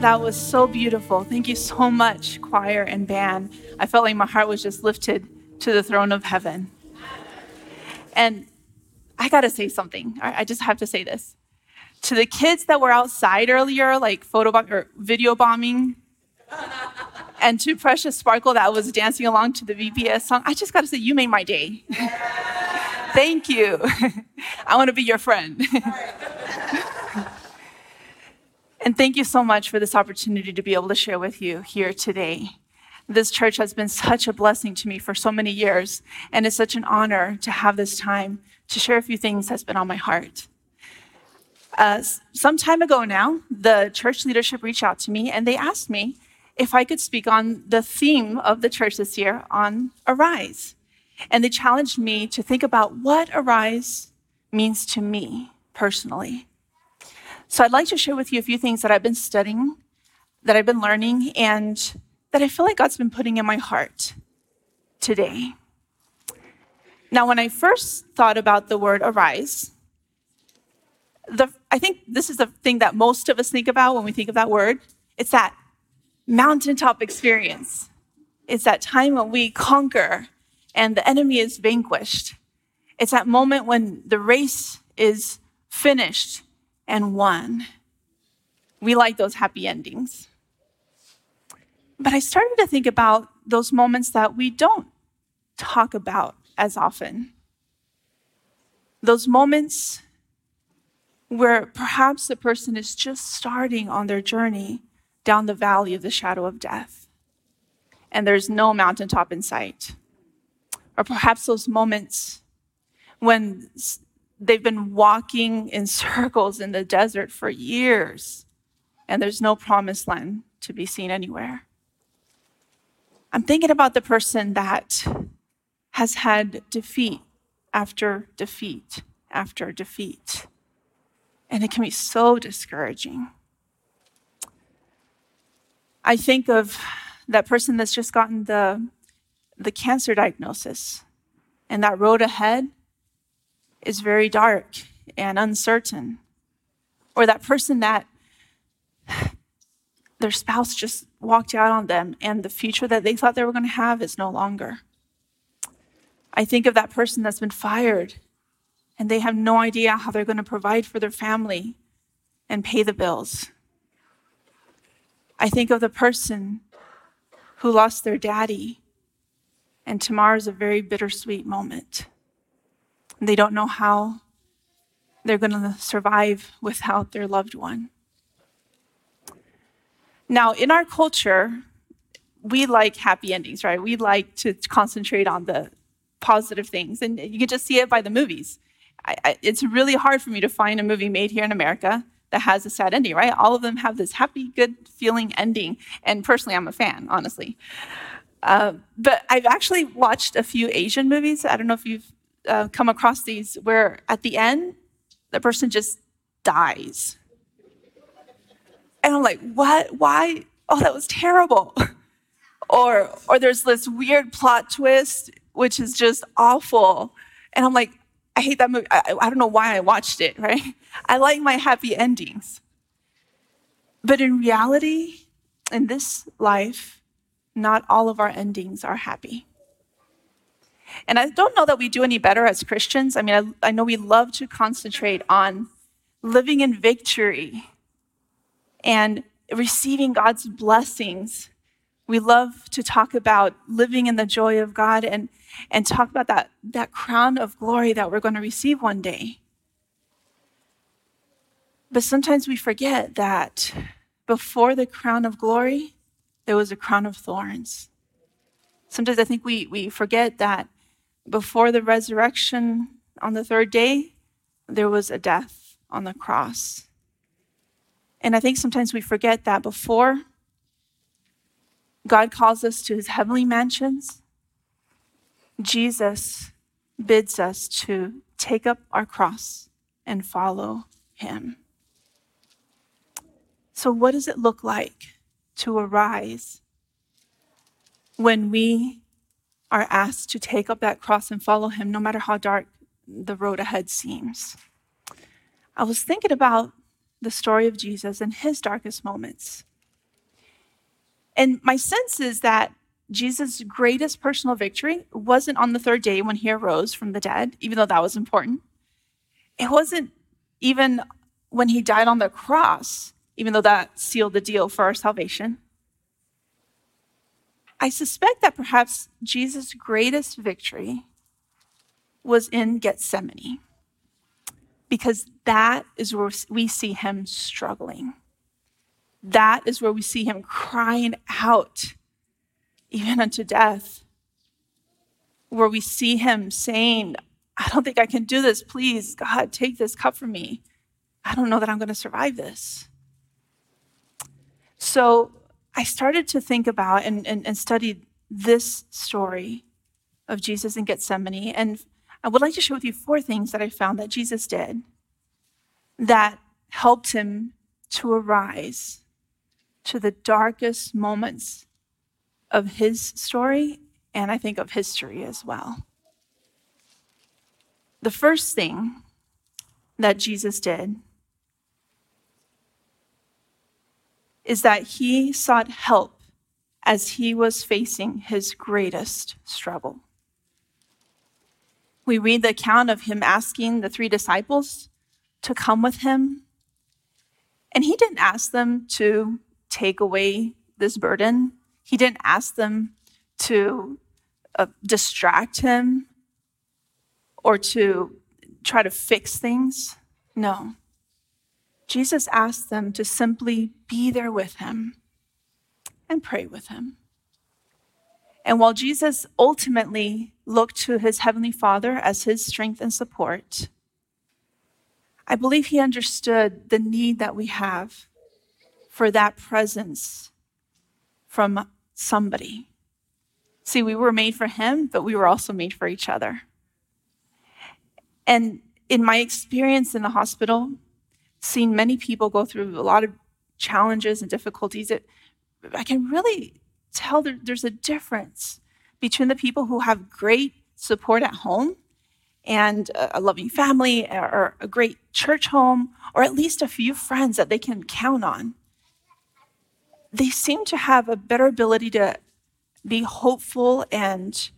That was so beautiful. Thank you so much, choir and band. I felt like my heart was just lifted to the throne of heaven. And I got to say something. I just have to say this. To the kids that were outside earlier, like photo bomb- or video bombing, and to Precious Sparkle that was dancing along to the VBS song, I just got to say, you made my day. Thank you. I want to be your friend. And thank you so much for this opportunity to be able to share with you here today. This church has been such a blessing to me for so many years, and it's such an honor to have this time to share a few things that's been on my heart. Uh, some time ago now, the church leadership reached out to me and they asked me if I could speak on the theme of the church this year on Arise. And they challenged me to think about what Arise means to me personally. So I'd like to share with you a few things that I've been studying, that I've been learning, and that I feel like God's been putting in my heart today. Now, when I first thought about the word arise, the, I think this is the thing that most of us think about when we think of that word. It's that mountaintop experience. It's that time when we conquer and the enemy is vanquished. It's that moment when the race is finished and won. We like those happy endings. But I started to think about those moments that we don't talk about as often. Those moments where perhaps the person is just starting on their journey down the valley of the shadow of death, and there's no mountaintop in sight. Or perhaps those moments when they've been walking in circles in the desert for years, and there's no promised land to be seen anywhere. I'm thinking about the person that has had defeat after defeat after defeat. And it can be so discouraging. I think of that person that's just gotten the, the cancer diagnosis and that road ahead is very dark and uncertain. Or that person that their spouse just walked out on them and the future that they thought they were going to have is no longer. I think of that person that's been fired and they have no idea how they're going to provide for their family and pay the bills. I think of the person who lost their daddy, and tomorrow's a very bittersweet moment. They don't know how they're going to survive without their loved one. Now, in our culture, we like happy endings, right? We like to concentrate on the positive things, and you can just see it by the movies. I, I, it's really hard for me to find a movie made here in America that has a sad ending, right? All of them have this happy, good feeling ending, and personally, I'm a fan, honestly. Uh, but I've actually watched a few Asian movies. I don't know if you've uh, come across these where at the end, the person just dies. And I'm like, what? Why? Oh, that was terrible. or, or there's this weird plot twist, which is just awful. And I'm like, I hate that movie. I, I don't know why I watched it, right? I like my happy endings. But in reality, in this life, not all of our endings are happy. And I don't know that we do any better as Christians. I mean, I, I know we love to concentrate on living in victory and receiving God's blessings. We love to talk about living in the joy of God and, and talk about that, that crown of glory that we're going to receive one day. But sometimes we forget that before the crown of glory, there was a crown of thorns. Sometimes I think we, we forget that before the resurrection on the third day, there was a death on the cross. And I think sometimes we forget that before God calls us to his heavenly mansions, Jesus bids us to take up our cross and follow him. So, what does it look like to arise when we are asked to take up that cross and follow him, no matter how dark the road ahead seems? I was thinking about the story of Jesus in his darkest moments. And my sense is that Jesus' greatest personal victory wasn't on the third day when he arose from the dead, even though that was important. It wasn't even when he died on the cross, even though that sealed the deal for our salvation. I suspect that perhaps Jesus' greatest victory was in Gethsemane, because that is where we see him struggling. That is where we see him crying out, even unto death. Where we see him saying, I don't think I can do this. Please, God, take this cup from me. I don't know that I'm going to survive this. So I started to think about and, and, and study this story of Jesus in Gethsemane. And I would like to share with you four things that I found that Jesus did that helped him to arise to the darkest moments of his story and I think of history as well. The first thing that Jesus did is that he sought help as he was facing his greatest struggle. We read the account of him asking the three disciples to come with him. And he didn't ask them to take away this burden. He didn't ask them to uh, distract him or to try to fix things. No. Jesus asked them to simply be there with him and pray with him. And while Jesus ultimately looked to his heavenly Father as his strength and support, I believe he understood the need that we have for that presence from somebody. See, we were made for him, but we were also made for each other. And in my experience in the hospital, seeing many people go through a lot of challenges and difficulties, it, I can really tell there, there's a difference between the people who have great support at home and a loving family or a great church home or at least a few friends that they can count on. They seem to have a better ability to be hopeful and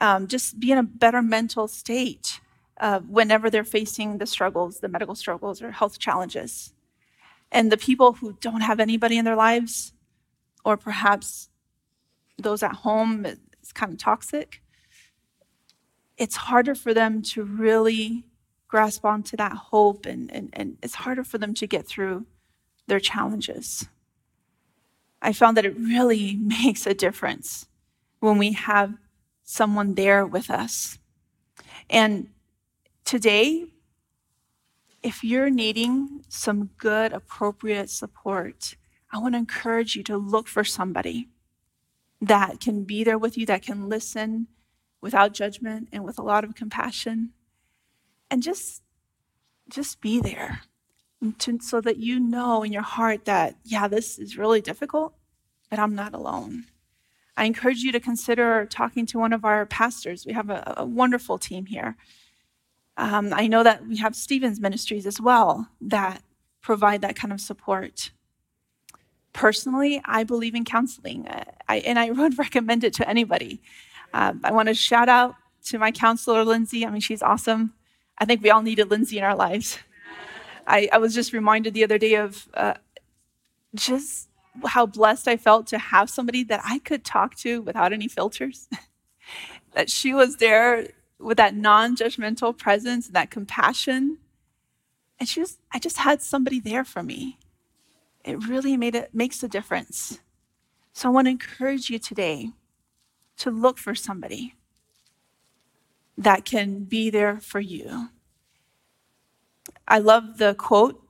um, just be in a better mental state uh, whenever they're facing the struggles, the medical struggles or health challenges. And the people who don't have anybody in their lives, or perhaps those at home, it's kind of toxic, it's harder for them to really grasp onto that hope and, and, and it's harder for them to get through their challenges. I found that it really makes a difference when we have someone there with us. And today, if you're needing some good, appropriate support, I want to encourage you to look for somebody that can be there with you, that can listen without judgment and with a lot of compassion. And just just be there to, so that you know in your heart that, yeah, this is really difficult, but I'm not alone. I encourage you to consider talking to one of our pastors. We have a, a wonderful team here. Um, I know that we have Stephen's Ministries as well that provide that kind of support. Personally, I believe in counseling, uh, I, and I would recommend it to anybody. Um, I want to shout out to my counselor, Lindsay. I mean, she's awesome. I think we all needed Lindsay in our lives. I, I was just reminded the other day of uh, just how blessed I felt to have somebody that I could talk to without any filters. that she was there with that non-judgmental presence and that compassion. And she was, I just had somebody there for me. It really made it makes a difference. So I want to encourage you today to look for somebody that can be there for you. I love the quote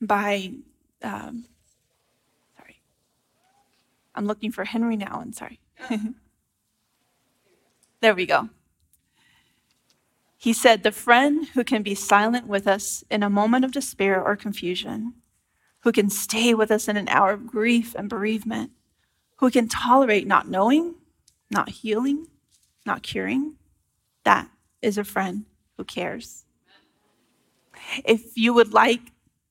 by um, sorry. I'm looking for Henri Nouwen, and sorry. there we go. He said, The friend who can be silent with us in a moment of despair or confusion, who can stay with us in an hour of grief and bereavement, who can tolerate not knowing, not healing, not curing, that is a friend who cares. If you would like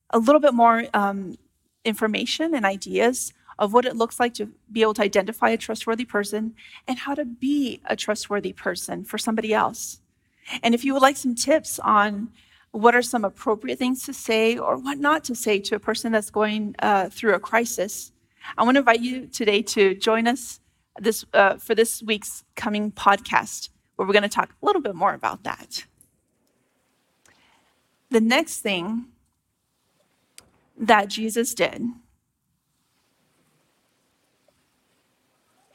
a little bit more um, information and ideas of what it looks like to be able to identify a trustworthy person and how to be a trustworthy person for somebody else. And if you would like some tips on what are some appropriate things to say or what not to say to a person that's going uh, through a crisis, I want to invite you today to join us this, uh, for this week's coming podcast, where we're going to talk a little bit more about that. The next thing that Jesus did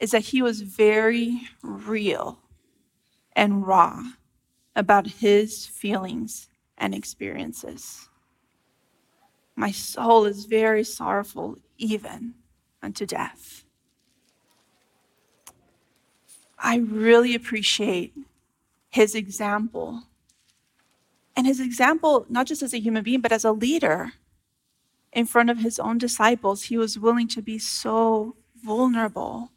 is that he was very real and raw about his feelings and experiences. My soul is very sorrowful, even unto death. I really appreciate his example. And his example, not just as a human being, but as a leader in front of his own disciples, he was willing to be so vulnerable.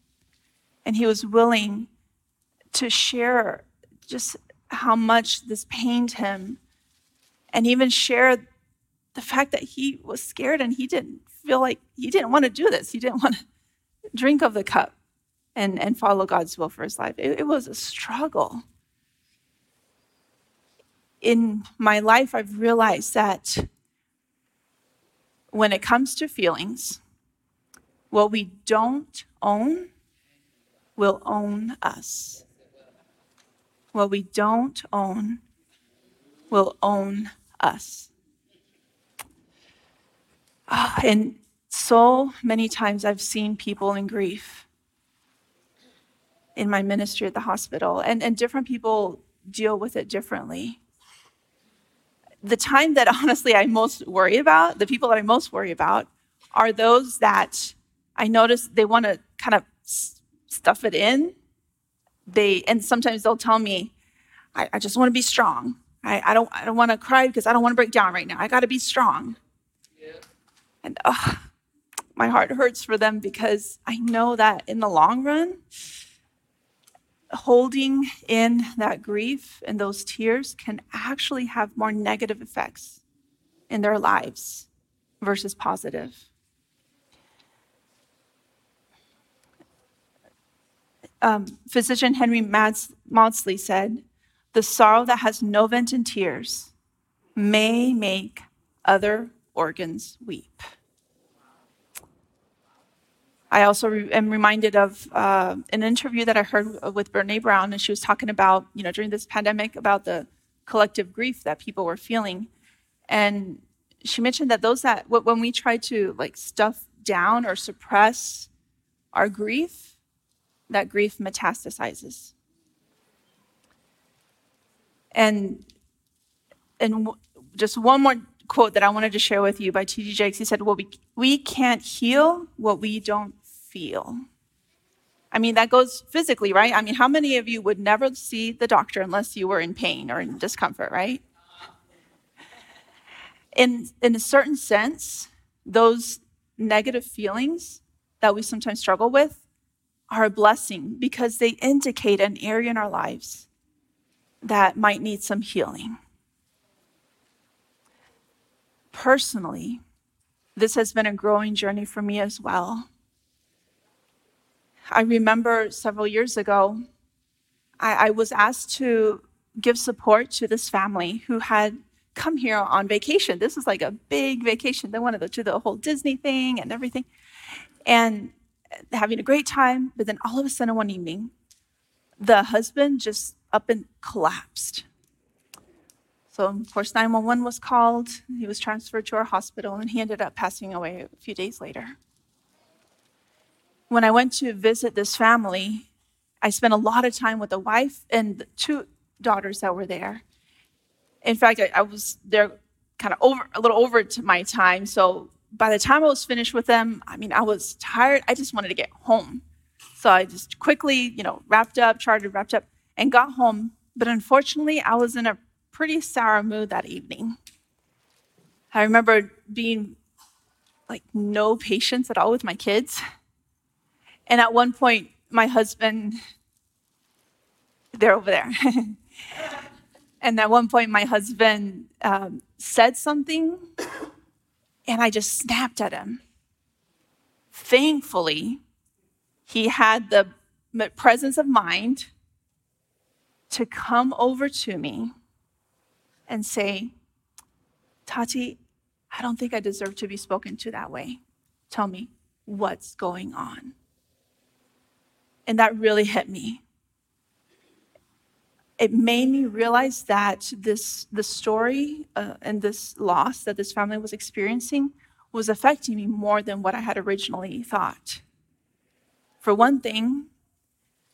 And he was willing to share just how much this pained him and even share the fact that he was scared and he didn't feel like he didn't want to do this. He didn't want to drink of the cup and, and follow God's will for his life. It, it was a struggle. In my life, I've realized that when it comes to feelings, what we don't own will own us. What we don't own will own us. Oh, and so many times I've seen people in grief in my ministry at the hospital, and, and different people deal with it differently. The time that honestly I most worry about, the people that I most worry about, are those that I notice they want to kind of stuff it in. They and sometimes they'll tell me, I, I just want to be strong. I, I don't I don't want to cry because I don't want to break down right now. I got to be strong. Yeah. And oh, my heart hurts for them because I know that in the long run, holding in that grief and those tears can actually have more negative effects in their lives versus positive. Um, physician Henry Maudsley said, The sorrow that has no vent in tears may make other organs weep. I also re- am reminded of uh, an interview that I heard with Brene Brown, and she was talking about, you know, during this pandemic, about the collective grief that people were feeling. And she mentioned that those that, when we try to like stuff down or suppress our grief, that grief metastasizes. And and just one more quote that I wanted to share with you by T.D. Jakes. He said, Well, we, we can't heal what we don't feel. I mean, that goes physically, right? I mean, how many of you would never see the doctor unless you were in pain or in discomfort, right? In, in a certain sense, those negative feelings that we sometimes struggle with are a blessing because they indicate an area in our lives that might need some healing personally, this has been a growing journey for me as well. I remember several years ago, I, I, was asked to give support to this family who had come here on vacation. This was like a big vacation. They wanted to do the whole Disney thing and everything, and having a great time. But then all of a sudden, one evening, the husband just up and collapsed. So, of course, 911 was called. He was transferred to our hospital, and he ended up passing away a few days later. When I went to visit this family, I spent a lot of time with the wife and the two daughters that were there. In fact, I, I was there kind of over a little over to my time. So by the time I was finished with them, I mean, I was tired. I just wanted to get home. So I just quickly, you know, wrapped up, charted, wrapped up, and got home. But unfortunately, I was in a pretty sour mood that evening. I remember being like no patience at all with my kids. And at one point, my husband, they're over there. and at one point, my husband um, said something, and I just snapped at him. Thankfully, he had the presence of mind to come over to me and say, Tati, I don't think I deserve to be spoken to that way. Tell me what's going on. And that really hit me. It made me realize that this the story uh, and this loss that this family was experiencing was affecting me more than what I had originally thought. For one thing,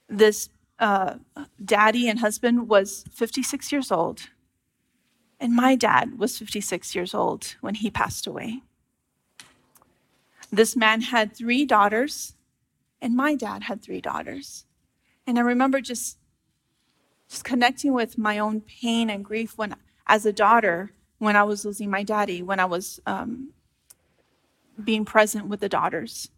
this uh, daddy and husband was 56 years old and my dad was 56 years old when he passed away. This man had three daughters, and my dad had three daughters. And I remember just, just connecting with my own pain and grief when, as a daughter, when I was losing my daddy, when I was um, being present with the daughters.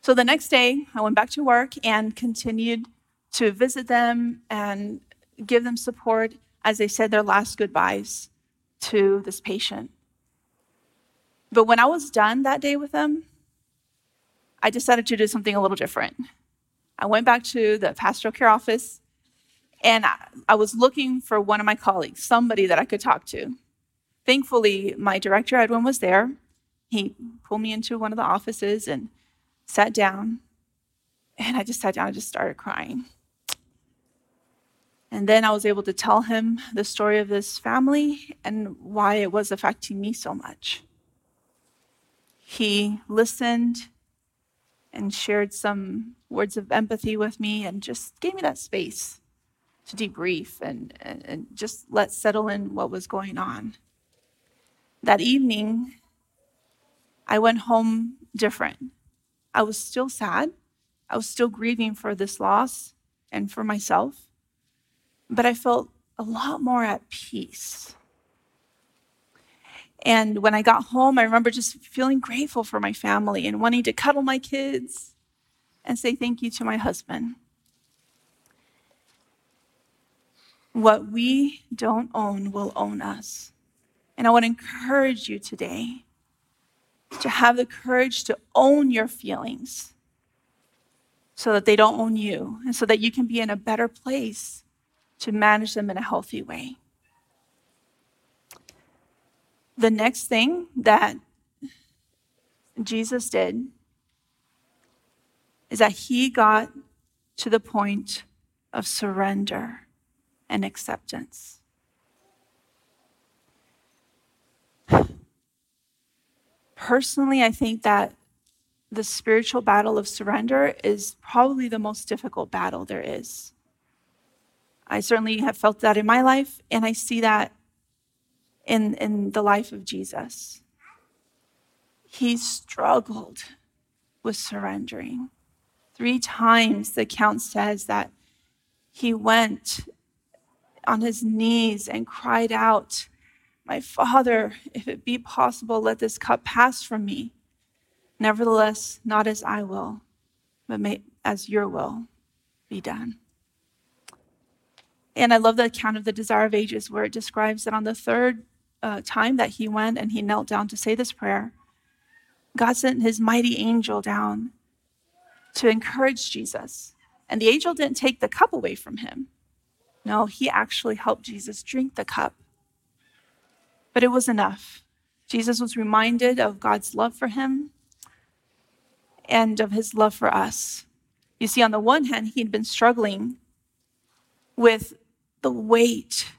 So the next day, I went back to work and continued to visit them and give them support as they said their last goodbyes to this patient. But when I was done that day with them, I decided to do something a little different. I went back to the pastoral care office and I, I was looking for one of my colleagues, somebody that I could talk to. Thankfully, my director, Edwin, was there. He pulled me into one of the offices and sat down. And I just sat down and just started crying. And then I was able to tell him the story of this family and why it was affecting me so much. He listened and shared some words of empathy with me and just gave me that space to debrief and, and, and just let settle in what was going on. That evening, I went home different. I was still sad. I was still grieving for this loss and for myself but I felt a lot more at peace. And when I got home, I remember just feeling grateful for my family and wanting to cuddle my kids and say thank you to my husband. What we don't own will own us. And I want to encourage you today to have the courage to own your feelings so that they don't own you and so that you can be in a better place to manage them in a healthy way. The next thing that Jesus did is that he got to the point of surrender and acceptance. Personally, I think that the spiritual battle of surrender is probably the most difficult battle there is. I certainly have felt that in my life, and I see that in, in the life of Jesus. He struggled with surrendering. Three times the account says that he went on his knees and cried out, My Father, if it be possible, let this cup pass from me. Nevertheless, not as I will, but may, as your will be done. And I love the account of the Desire of Ages where it describes that on the third uh, time that he went and he knelt down to say this prayer, God sent his mighty angel down to encourage Jesus. And the angel didn't take the cup away from him. No, he actually helped Jesus drink the cup. But it was enough. Jesus was reminded of God's love for him and of his love for us. You see, on the one hand, he'd been struggling with the weight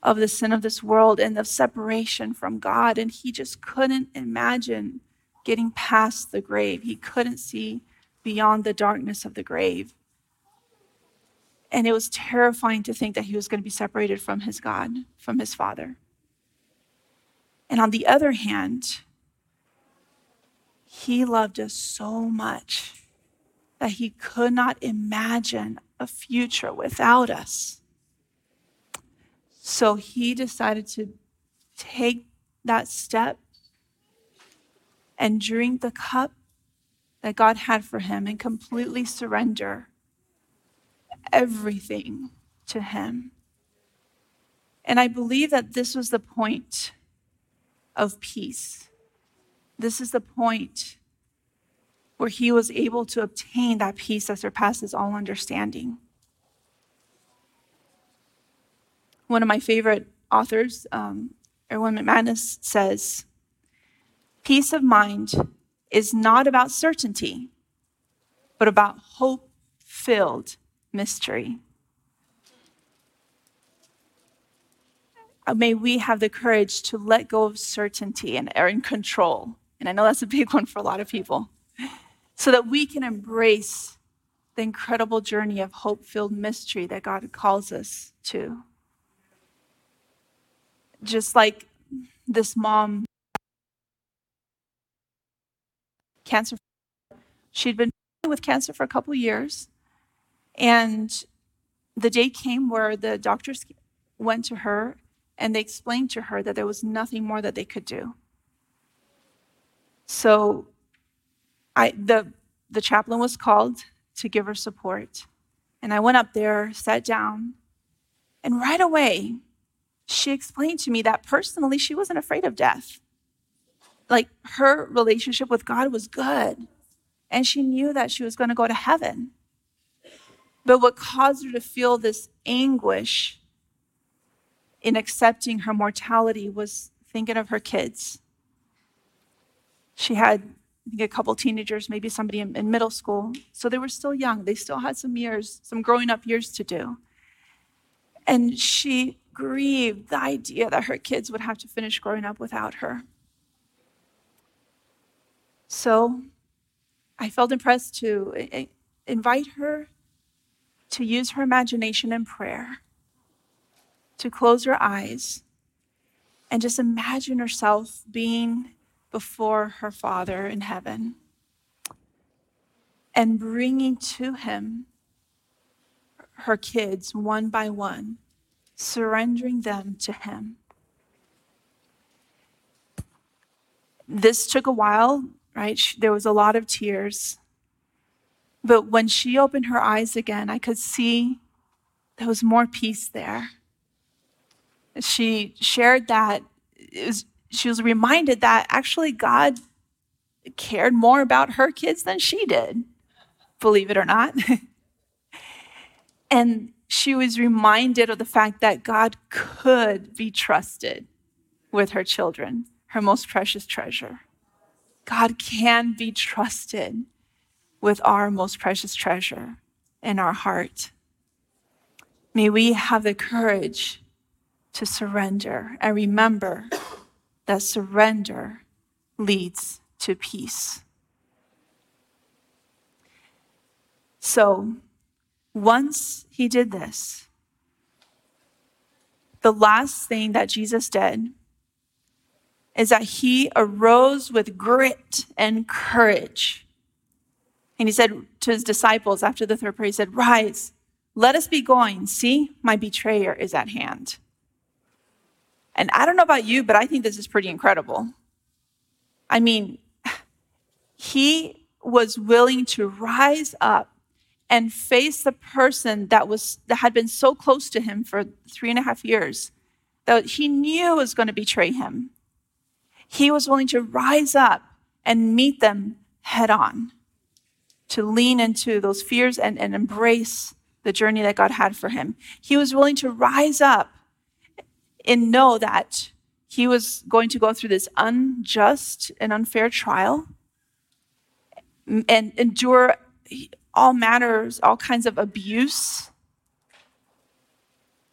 of the sin of this world and the separation from God. And he just couldn't imagine getting past the grave. He couldn't see beyond the darkness of the grave. And it was terrifying to think that he was going to be separated from his God, from his Father. And on the other hand, he loved us so much that he could not imagine a future without us. So he decided to take that step and drink the cup that God had for him and completely surrender everything to him. And I believe that this was the point of peace. This is the point where he was able to obtain that peace that surpasses all understanding. One of my favorite authors, um, Erwin McManus, says, Peace of mind is not about certainty, but about hope filled mystery. Uh, may we have the courage to let go of certainty and are in control. And I know that's a big one for a lot of people. So that we can embrace the incredible journey of hope filled mystery that God calls us to. Just like this mom, cancer, she'd been with cancer for a couple years. And the day came where the doctors went to her and they explained to her that there was nothing more that they could do. So I, the, the chaplain was called to give her support. And I went up there, sat down, and right away, she explained to me that personally, she wasn't afraid of death. Like her relationship with God was good, and she knew that she was going to go to heaven. But what caused her to feel this anguish in accepting her mortality was thinking of her kids. She had I think a couple teenagers, maybe somebody in, in, middle school. So they were still young. They still had some years, some growing up years to do. And she grieved the idea that her kids would have to finish growing up without her. So I felt impressed to eh, eh, invite her to use her imagination in prayer to close her eyes and just imagine herself being before her Father in heaven and bringing to him her kids one by one, surrendering them to him. This took a while, right? There was a lot of tears. But when she opened her eyes again, I could see there was more peace there she shared that was, she was reminded that actually God cared more about her kids than she did, believe it or not. and she was reminded of the fact that God could be trusted with her children, her most precious treasure. God can be trusted with our most precious treasure in our heart. May we have the courage to surrender and remember that surrender leads to peace. So, once he did this, the last thing that Jesus did is that he arose with grit and courage. And he said to his disciples after the third prayer, he said, Rise, let us be going. See, my betrayer is at hand. And I don't know about you, but I think this is pretty incredible. I mean, he was willing to rise up and face the person that was that had been so close to him for three and a half years that he knew was going to betray him. He was willing to rise up and meet them head on, to lean into those fears and, and embrace the journey that God had for him. He was willing to rise up and know that he was going to go through this unjust and unfair trial and endure all manners, all kinds of abuse.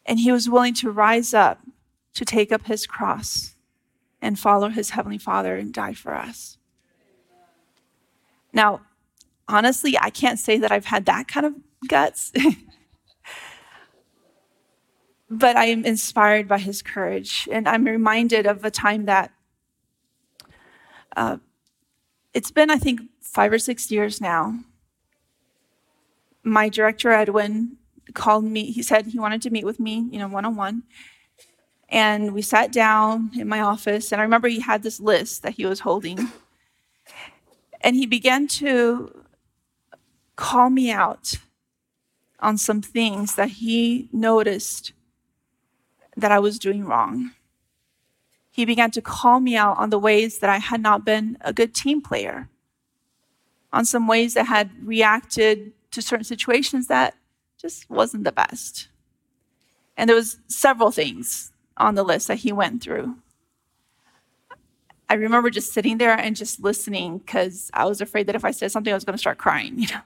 And he was willing to rise up to take up his cross and follow his heavenly Father and die for us. Now, honestly, I can't say that I've had that kind of guts. but I am inspired by his courage. And I'm reminded of a time that Uh, it's been, I think, five or six years now. My director, Edwin, called me. He said he wanted to meet with me, you know, one on one. And we sat down in my office, and I remember he had this list that he was holding. And he began to call me out on some things that he noticed that I was doing wrong. He began to call me out on the ways that I had not been a good team player, on some ways that had reacted to certain situations that just wasn't the best. And there was several things on the list that he went through. I remember just sitting there and just listening because I was afraid that if I said something, I was going to start crying. You know,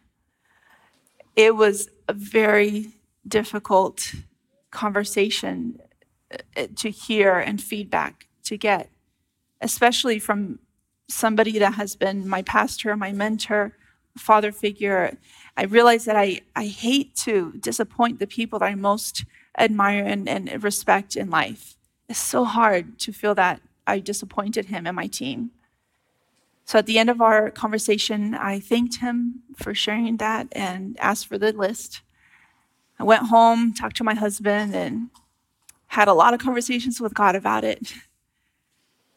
it was a very difficult conversation uh, to hear and feedback to get, especially from somebody that has been my pastor, my mentor, father figure. I realize that I, I hate to disappoint the people that I most admire and, and respect in life. It's so hard to feel that I disappointed him and my team. So at the end of our conversation, I thanked him for sharing that and asked for the list. I went home, talked to my husband, and had a lot of conversations with God about it.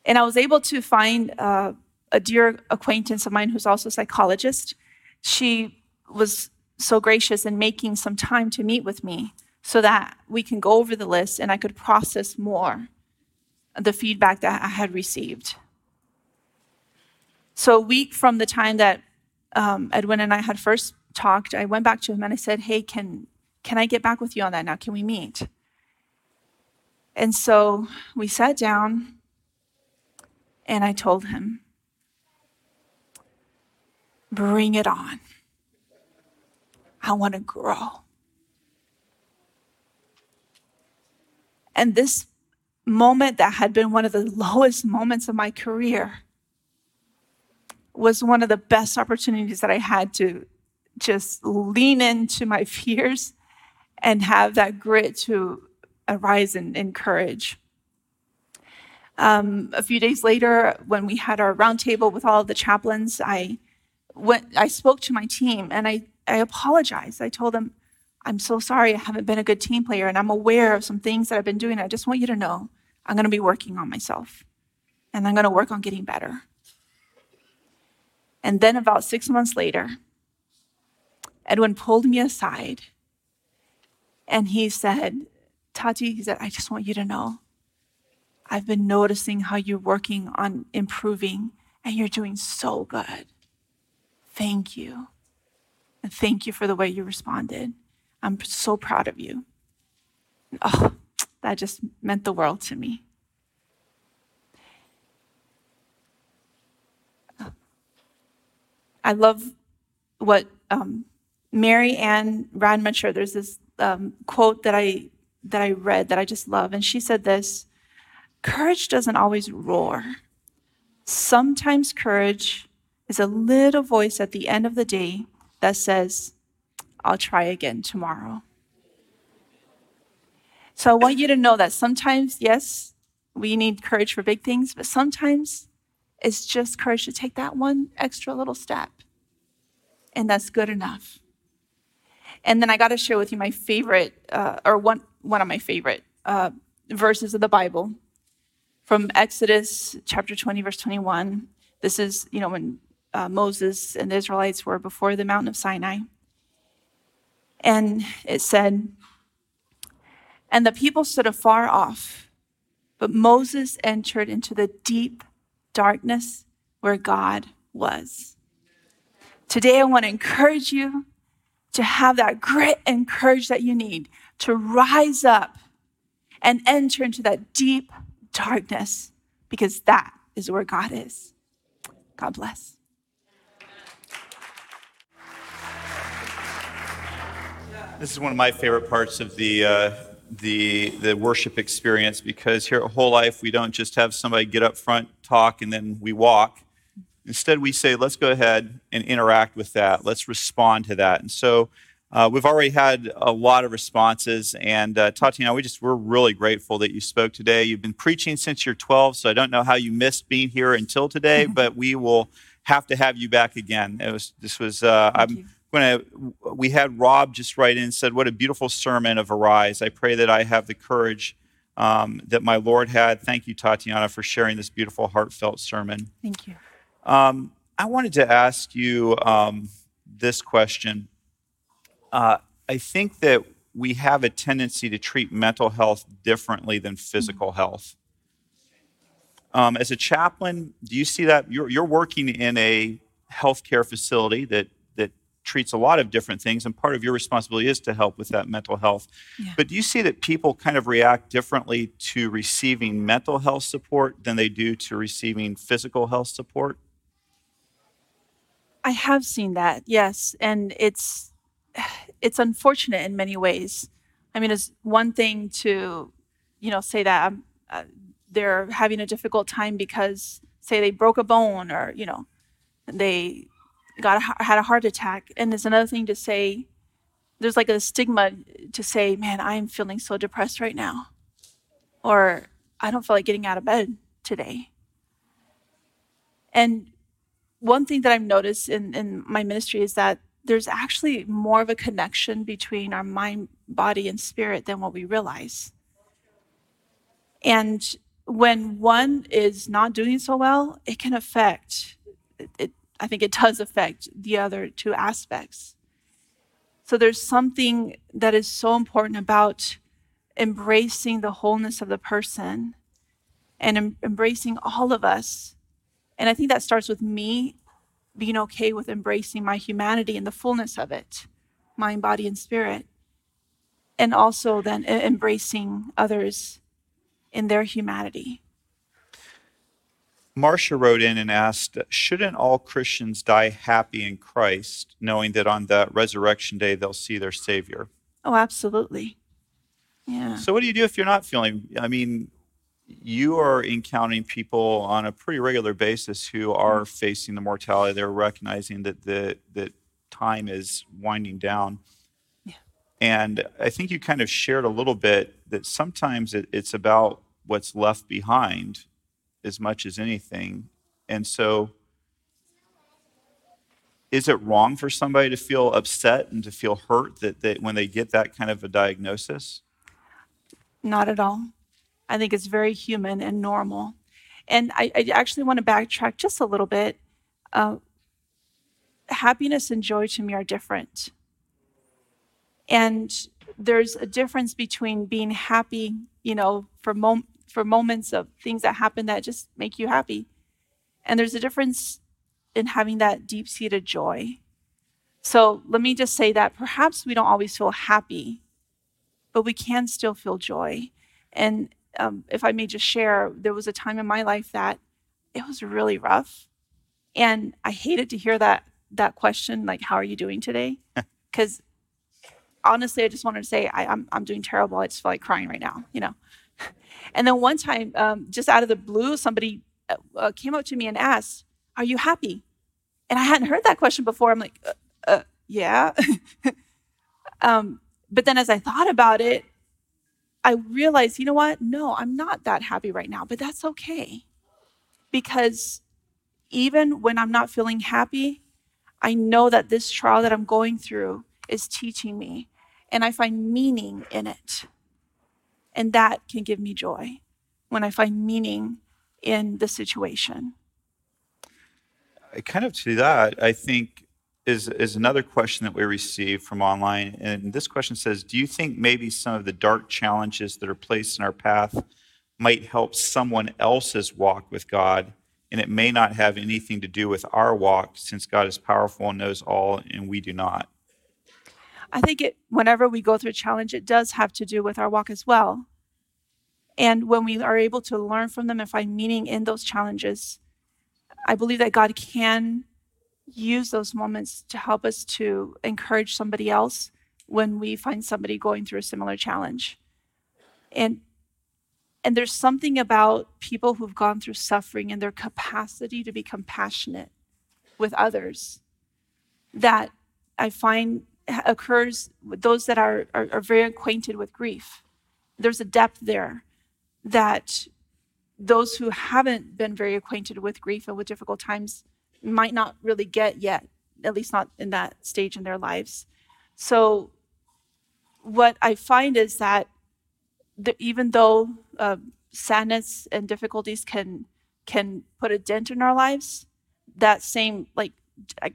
And I was able to find uh, a dear acquaintance of mine who's also a psychologist. She was so gracious in making some time to meet with me so that we can go over the list and I could process more the feedback that I had received. So, a week from the time that um, Edwin and I had first talked, I went back to him and I said, Hey, can, can I get back with you on that now? Can we meet? And so we sat down and I told him, Bring it on. I want to grow. And this moment that had been one of the lowest moments of my career was one of the best opportunities that I had to just lean into my fears and have that grit to arise and encourage. Um, a few days later, when we had our roundtable with all of the chaplains, I went. I spoke to my team and I, I apologized. I told them, "I'm so sorry. I haven't been a good team player, and I'm aware of some things that I've been doing. I just want you to know I'm going to be working on myself, and I'm going to work on getting better." And then, about six months later, Edwin pulled me aside, and he said, "Tati," he said, "I just want you to know." I've been noticing how you're working on improving and you're doing so good. Thank you. And thank you for the way you responded. I'm so proud of you. Oh, that just meant the world to me. I love what um, Mary Ann Radmacher, there's this um, quote that I that I read that I just love, and she said this Courage doesn't always roar. Sometimes courage is a little voice at the end of the day that says, I'll try again tomorrow. So I want you to know that sometimes, yes, we need courage for big things, but sometimes it's just courage to take that one extra little step. And that's good enough. And then I got to share with you my favorite, uh, or one, one of my favorite uh, verses of the Bible from Exodus chapter 20, verse 21. This is, you know, when uh, Moses and the Israelites were before the mountain of Sinai. And it said, And the people stood afar off, but Moses entered into the deep darkness where God was. Today, I want to encourage you to have that grit and courage that you need to rise up and enter into that deep darkness because that is where God is. God bless. This is one of my favorite parts of the uh, the the worship experience because here at Whole Life we don't just have somebody get up front, talk, and then we walk. Instead, we say, let's go ahead and interact with that. Let's respond to that. And so Uh, we've already had a lot of responses, and uh, Tatiana, we just we're really grateful that you spoke today. You've been preaching since you're 12, so I don't know how you missed being here until today, but we will have to have you back again. It was this was uh, I'm going to. We had Rob just write in and said, "What a beautiful sermon of Arise." I pray that I have the courage um, that my Lord had. Thank you, Tatiana, for sharing this beautiful, heartfelt sermon. Thank you. Um, I wanted to ask you um, this question. Uh, I think that we have a tendency to treat mental health differently than physical health. Um, as a chaplain, do you see that you're, you're working in a healthcare facility that treats a lot of different things, and part of your responsibility is to help with that mental health. Yeah. But do you see that people kind of react differently to receiving mental health support than they do to receiving physical health support? I have seen that, yes, and it's it's unfortunate in many ways. I mean, it's one thing to, you know, say that uh, they're having a difficult time because, say, they broke a bone or you know, they got a, had a heart attack, and it's another thing to say. There's like a stigma to say, "Man, I'm feeling so depressed right now," or "I don't feel like getting out of bed today." And one thing that I've noticed in, in my ministry is that there's actually more of a connection between our mind, body, and spirit than what we realize. And when one is not doing so well, it can affect, it, I think it does affect the other two aspects. So there's something that is so important about embracing the wholeness of the person and em- embracing all of us and I think that starts with me being okay with embracing my humanity and the fullness of it, mind, body, and spirit. And also then embracing others in their humanity. Marcia wrote in and asked, Shouldn't all Christians die happy in Christ, knowing that on that resurrection day they'll see their Savior? Oh, absolutely. Yeah. So, what do you do if you're not feeling? I mean, you are encountering people on a pretty regular basis who are mm-hmm. facing the mortality. They're recognizing that the that time is winding down. Yeah. And I think you kind of shared a little bit that sometimes it, it's about what's left behind as much as anything. And so, is it wrong for somebody to feel upset and to feel hurt that, that when they get that kind of a diagnosis? Not at all. I think it's very human and normal. And I, I actually want to backtrack just a little bit. Uh, happiness and joy to me are different. And there's a difference between being happy, you know, for mom- for moments of things that happen that just make you happy. And there's a difference in having that deep-seated joy. So let me just say that perhaps we don't always feel happy, but we can still feel joy. And um, if I may just share, there was a time in my life that it was really rough, and I hated to hear that that question, like, "How are you doing today?" Because honestly, I just wanted to say, I, am I'm, I'm doing terrible. I just feel like crying right now, you know. And then one time, um, just out of the blue, somebody uh, uh, came up to me and asked, "Are you happy?" And I hadn't heard that question before. I'm like, uh, uh, "Yeah." um, but then, as I thought about it, I realized, you know what? No, I'm not that happy right now, but that's okay. Because even when I'm not feeling happy, I know that this trial that I'm going through is teaching me, and I find meaning in it. And that can give me joy when I find meaning in the situation. kind of to that, I think is is another question that we received from online, and this question says, "Do you think maybe some of the dark challenges that are placed in our path might help someone else's walk with God, and it may not have anything to do with our walk, since God is powerful and knows all, and we do not?" I think it whenever we go through a challenge, it does have to do with our walk as well. And when we are able to learn from them and find meaning in those challenges, I believe that God can use those moments to help us to encourage somebody else when we find somebody going through a similar challenge. And and there's something about people who've gone through suffering and their capacity to be compassionate with others that I find occurs with those that are, are, are very acquainted with grief. There's a depth there that those who haven't been very acquainted with grief and with difficult times might not really get yet, at least not in that stage in their lives. So, what I find is that the, even though uh, sadness and difficulties can can put a dent in our lives, that same like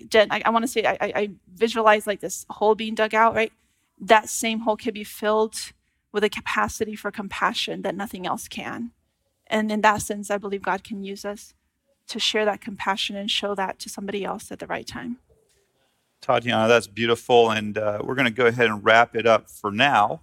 Jen, I, I want to say I, I visualize like this hole being dug out, right? That same hole can be filled with a capacity for compassion that nothing else can. And in that sense, I believe God can use us to share that compassion and show that to somebody else at the right time. Tatiana, that's beautiful. And uh, we're going to go ahead and wrap it up for now.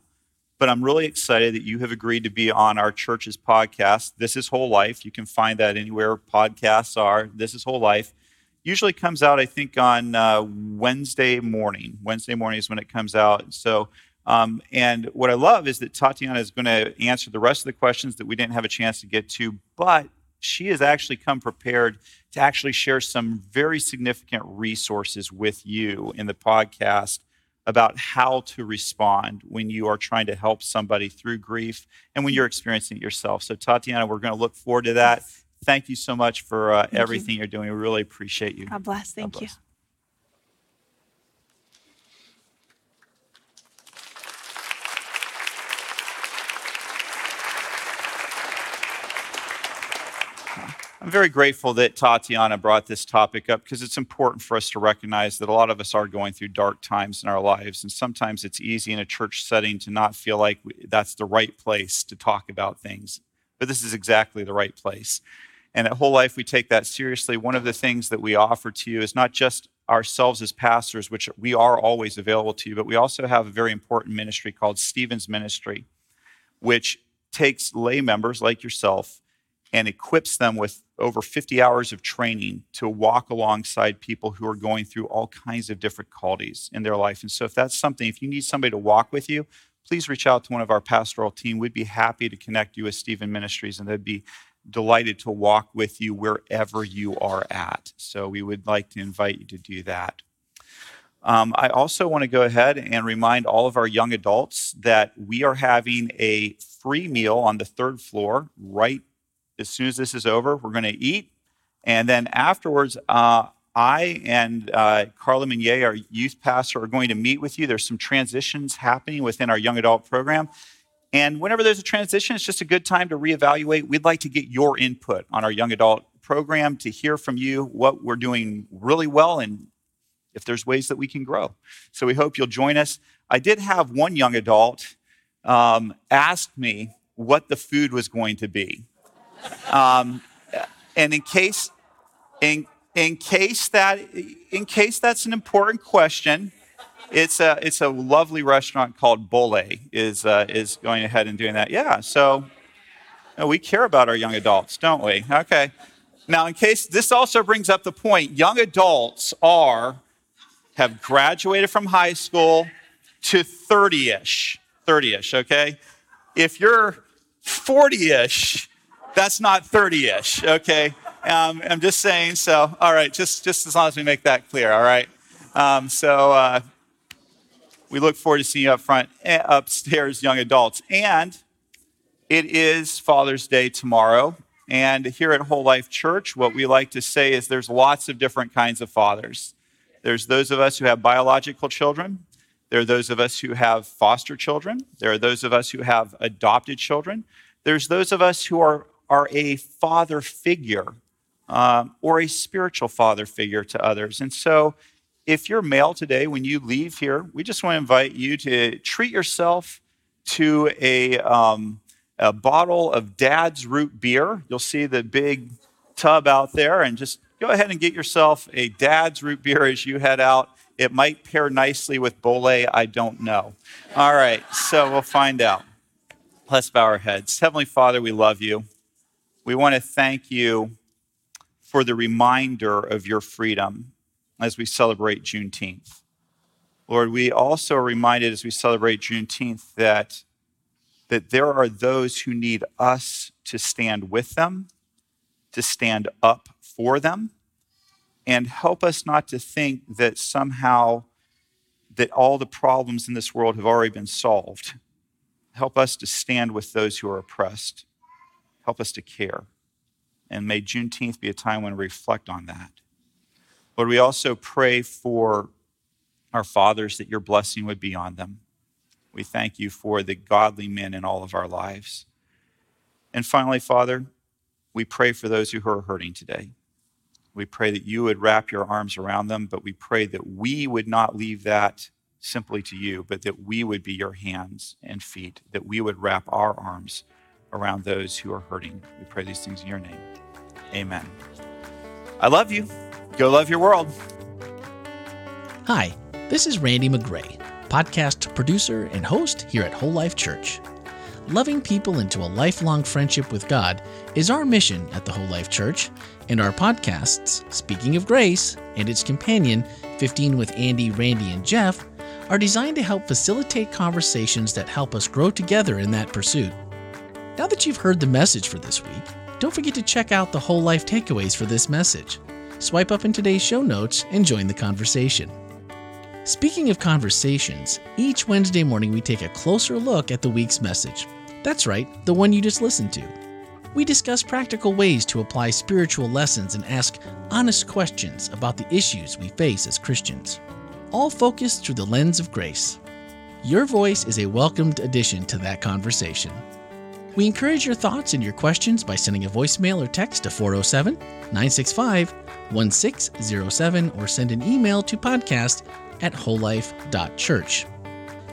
But I'm really excited that you have agreed to be on our church's podcast. This is Whole Life. You can find that anywhere podcasts are. This is Whole Life usually comes out, I think, on uh, Wednesday morning. Wednesday morning is when it comes out. So, um, and what I love is that Tatiana is going to answer the rest of the questions that we didn't have a chance to get to, but she has actually come prepared to actually share some very significant resources with you in the podcast about how to respond when you are trying to help somebody through grief and when you're experiencing it yourself. So, Tatiana, we're going to look forward to that thank you so much for uh, everything you. are doing. We really appreciate you. God bless. Thank God bless. you. I'm very grateful that Tatiana brought this topic up because it's important for us to recognize that a lot of us are going through dark times in our lives. And sometimes it's easy in a church setting to not feel like that's the right place to talk about things. But this is exactly the right place. And at Whole Life, we take that seriously. One of the things that we offer to you is not just ourselves as pastors, which we are always available to you, but we also have a very important ministry called Stephen's Ministry, which takes lay members like yourself and equips them with over 50 hours of training to walk alongside people who are going through all kinds of difficulties in their life. And so, if that's something, if you need somebody to walk with you, please reach out to one of our pastoral team. We'd be happy to connect you with Stephen Ministries, and they'd be delighted to walk with you wherever you are at. So we would like to invite you to do that. Um, I also want to go ahead and remind all of our young adults that we are having a free meal on the third floor right as soon as this is over. We're going to eat. And then afterwards, uh, I and uh, Carla Minier, our youth pastor, are going to meet with you. There's some transitions happening within our young adult program. And whenever there's a transition, it's just a good time to reevaluate. We'd like to get your input on our young adult program to hear from you what we're doing really well and if there's ways that we can grow. So we hope you'll join us. I did have one young adult um, ask me what the food was going to be. Um, and in case, in, in case that, in case that's an important question, it's a it's a lovely restaurant called Bolay is uh, is going ahead and doing that. Yeah, so know, we care about our young adults, don't we? Okay. Now, in case this also brings up the point, young adults are have graduated from high school to 30ish, 30ish. Okay, if you're 40ish, that's not 30ish. Okay. Um, I'm just saying. So, all right, just just as long as we make that clear. All right. Um, so uh, we look forward to seeing you up front, eh, upstairs, young adults. And it is Father's Day tomorrow. And here at Whole Life Church, what we like to say is there's lots of different kinds of fathers. There's those of us who have biological children. There are those of us who have foster children. There are those of us who have adopted children. There's those of us who are, are a father figure um, or a spiritual father figure to others. And so if you're male today, when you leave here, we just want to invite you to treat yourself to a, um, a bottle of Dad's root beer. You'll see the big tub out there, and just go ahead and get yourself a Dad's root beer as you head out. It might pair nicely with Bolay, I don't know. All right, so we'll find out. Let's bow our heads. Heavenly Father, we love you. We want to thank you for the reminder of your freedom as we celebrate Juneteenth. Lord, we also are reminded as we celebrate Juneteenth that, that there are those who need us to stand with them, to stand up for them, and help us not to think that somehow that all the problems in this world have already been solved. Help us to stand with those who are oppressed. Help us to care. And may Juneteenth be a time when we reflect on that. But we also pray for our fathers that your blessing would be on them. We thank you for the godly men in all of our lives. And finally, Father, we pray for those who are hurting today. We pray that you would wrap your arms around them, but we pray that we would not leave that simply to you, but that we would be your hands and feet, that we would wrap our arms around those who are hurting. We pray these things in your name. Amen. I love you. Go love your world. Hi, this is Randy McGray, podcast producer and host here at Whole Life Church. Loving people into a lifelong friendship with God is our mission at the Whole Life Church, and our podcasts, Speaking of Grace and its companion, 15 with Andy, Randy, and Jeff, are designed to help facilitate conversations that help us grow together in that pursuit. Now that you've heard the message for this week, don't forget to check out the whole life takeaways for this message. Swipe up in today's show notes and join the conversation. Speaking of conversations, each Wednesday morning we take a closer look at the week's message. That's right, the one you just listened to. We discuss practical ways to apply spiritual lessons and ask honest questions about the issues we face as Christians, all focused through the lens of grace. Your voice is a welcomed addition to that conversation. We encourage your thoughts and your questions by sending a voicemail or text to 407 965 1607 or send an email to podcast at wholelife.church.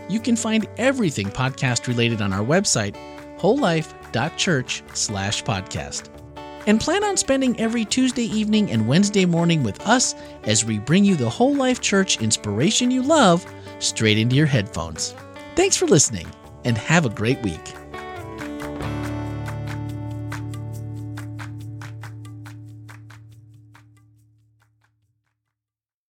You can find everything podcast related on our website, wholelife.church slash podcast. And plan on spending every Tuesday evening and Wednesday morning with us as we bring you the Whole Life Church inspiration you love straight into your headphones. Thanks for listening and have a great week.